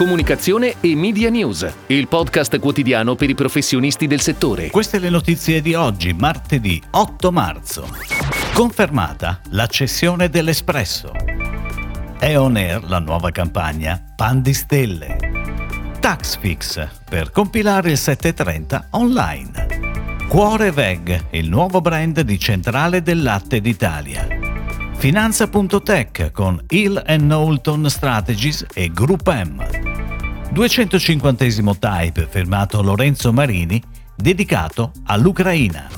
Comunicazione e Media News, il podcast quotidiano per i professionisti del settore. Queste le notizie di oggi, martedì 8 marzo. Confermata l'accessione dell'Espresso. È on air la nuova campagna Pan di Stelle. Taxfix per compilare il 730 online. Cuore Veg, il nuovo brand di centrale del latte d'Italia. Finanza.tech con Hill Knowlton Strategies e Group M. 250 type firmato Lorenzo Marini dedicato all'Ucraina.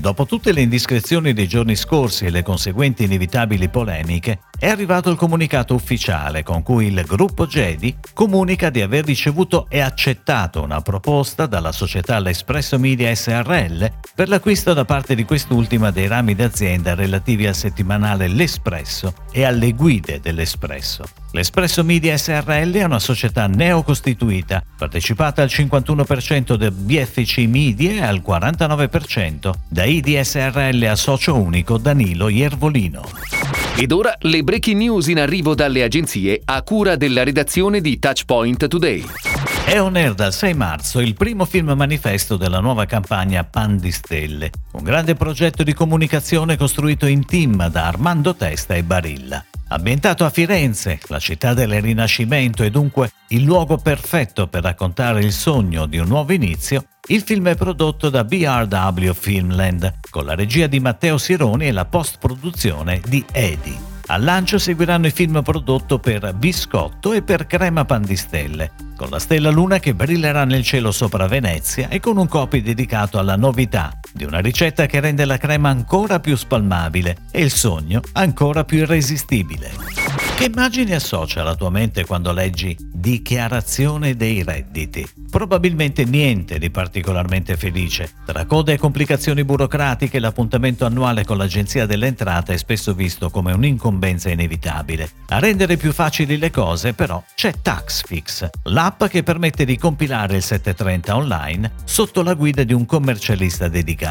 Dopo tutte le indiscrezioni dei giorni scorsi e le conseguenti inevitabili polemiche, è arrivato il comunicato ufficiale con cui il gruppo Jedi comunica di aver ricevuto e accettato una proposta dalla società L'Espresso Media SRL per l'acquisto da parte di quest'ultima dei rami d'azienda relativi al settimanale L'Espresso e alle guide dell'Espresso. L'Espresso Media SRL è una società neocostituita, partecipata al 51% del BFC Media e al 49% da IDSRL a socio unico Danilo Iervolino. Ed ora le breaking news in arrivo dalle agenzie a cura della redazione di Touchpoint Today. È on air dal 6 marzo il primo film manifesto della nuova campagna Pan di Stelle, un grande progetto di comunicazione costruito in team da Armando Testa e Barilla. Ambientato a Firenze, la città del Rinascimento e dunque il luogo perfetto per raccontare il sogno di un nuovo inizio, il film è prodotto da BRW Filmland, con la regia di Matteo Sironi e la post-produzione di Edi. Al lancio seguiranno i film prodotto per Biscotto e per Crema Pandistelle, con la stella luna che brillerà nel cielo sopra Venezia e con un copy dedicato alla novità di una ricetta che rende la crema ancora più spalmabile e il sogno ancora più irresistibile. Che immagini associa la tua mente quando leggi dichiarazione dei redditi? Probabilmente niente di particolarmente felice. Tra code e complicazioni burocratiche, l'appuntamento annuale con l'Agenzia delle Entrate è spesso visto come un'incombenza inevitabile. A rendere più facili le cose, però, c'è Taxfix, l'app che permette di compilare il 730 online sotto la guida di un commercialista dedicato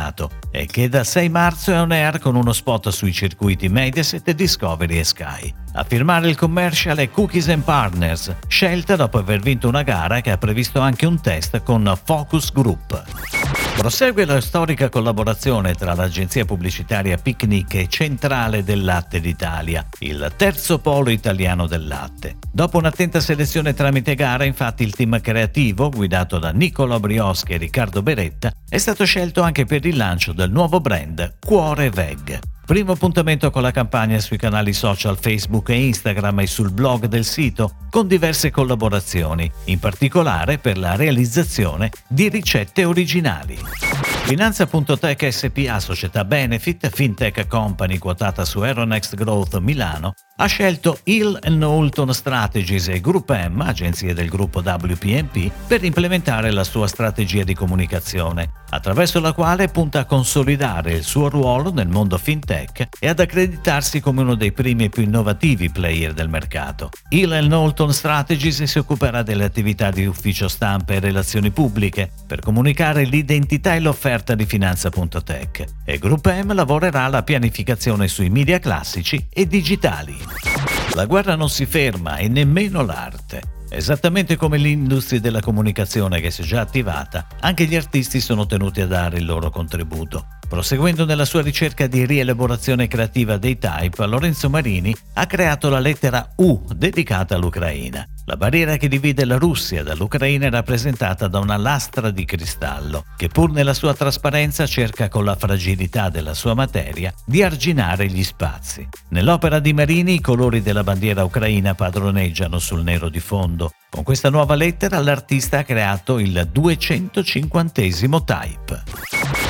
e che da 6 marzo è on air con uno spot sui circuiti Mediaset, Discovery e Sky. A firmare il commercial è Cookies and Partners, scelta dopo aver vinto una gara che ha previsto anche un test con Focus Group. Prosegue la storica collaborazione tra l'agenzia pubblicitaria Picnic e Centrale del Latte d'Italia, il terzo polo italiano del latte. Dopo un'attenta selezione tramite gara, infatti, il team creativo, guidato da Nicola Brioschi e Riccardo Beretta, è stato scelto anche per il lancio del nuovo brand Cuore Veg. Primo appuntamento con la campagna sui canali social Facebook e Instagram e sul blog del sito, con diverse collaborazioni, in particolare per la realizzazione di ricette originali. Finanza.tech SPA, società Benefit, fintech company quotata su Aeronext Growth Milano, ha scelto Hill Knowlton Strategies e Group M, agenzie del gruppo WPMP, per implementare la sua strategia di comunicazione, attraverso la quale punta a consolidare il suo ruolo nel mondo fintech e ad accreditarsi come uno dei primi e più innovativi player del mercato. Hill Knowlton Strategies si occuperà delle attività di ufficio stampa e relazioni pubbliche per comunicare l'identità e l'offerta di finanza.tech e Group M lavorerà alla pianificazione sui media classici e digitali. La guerra non si ferma e nemmeno l'arte. Esattamente come l'industria della comunicazione che si è già attivata, anche gli artisti sono tenuti a dare il loro contributo. Proseguendo nella sua ricerca di rielaborazione creativa dei type, Lorenzo Marini ha creato la lettera U dedicata all'Ucraina. La barriera che divide la Russia dall'Ucraina è rappresentata da una lastra di cristallo, che pur nella sua trasparenza cerca con la fragilità della sua materia di arginare gli spazi. Nell'opera di Marini i colori della bandiera ucraina padroneggiano sul nero di fondo. Con questa nuova lettera l'artista ha creato il 250 type.